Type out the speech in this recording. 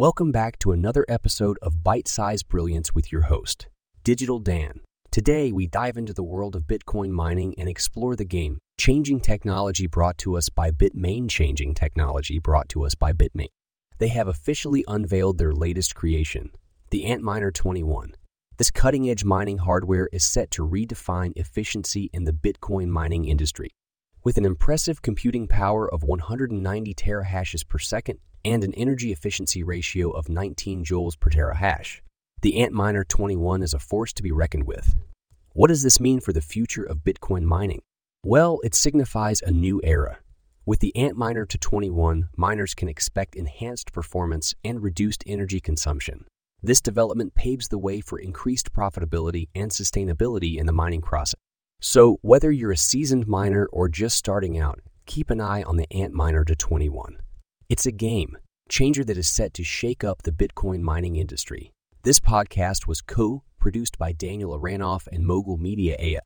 Welcome back to another episode of Bite Size Brilliance with your host, Digital Dan. Today, we dive into the world of Bitcoin mining and explore the game changing technology brought to us by Bitmain, changing technology brought to us by Bitmain. They have officially unveiled their latest creation, the Antminer 21. This cutting edge mining hardware is set to redefine efficiency in the Bitcoin mining industry. With an impressive computing power of 190 terahashes per second and an energy efficiency ratio of 19 joules per terahash, the Antminer 21 is a force to be reckoned with. What does this mean for the future of Bitcoin mining? Well, it signifies a new era. With the Antminer T21, miners can expect enhanced performance and reduced energy consumption. This development paves the way for increased profitability and sustainability in the mining process. So, whether you're a seasoned miner or just starting out, keep an eye on the Antminer T21. It's a game changer that is set to shake up the Bitcoin mining industry. This podcast was co produced by Daniel Aranoff and Mogul Media AI.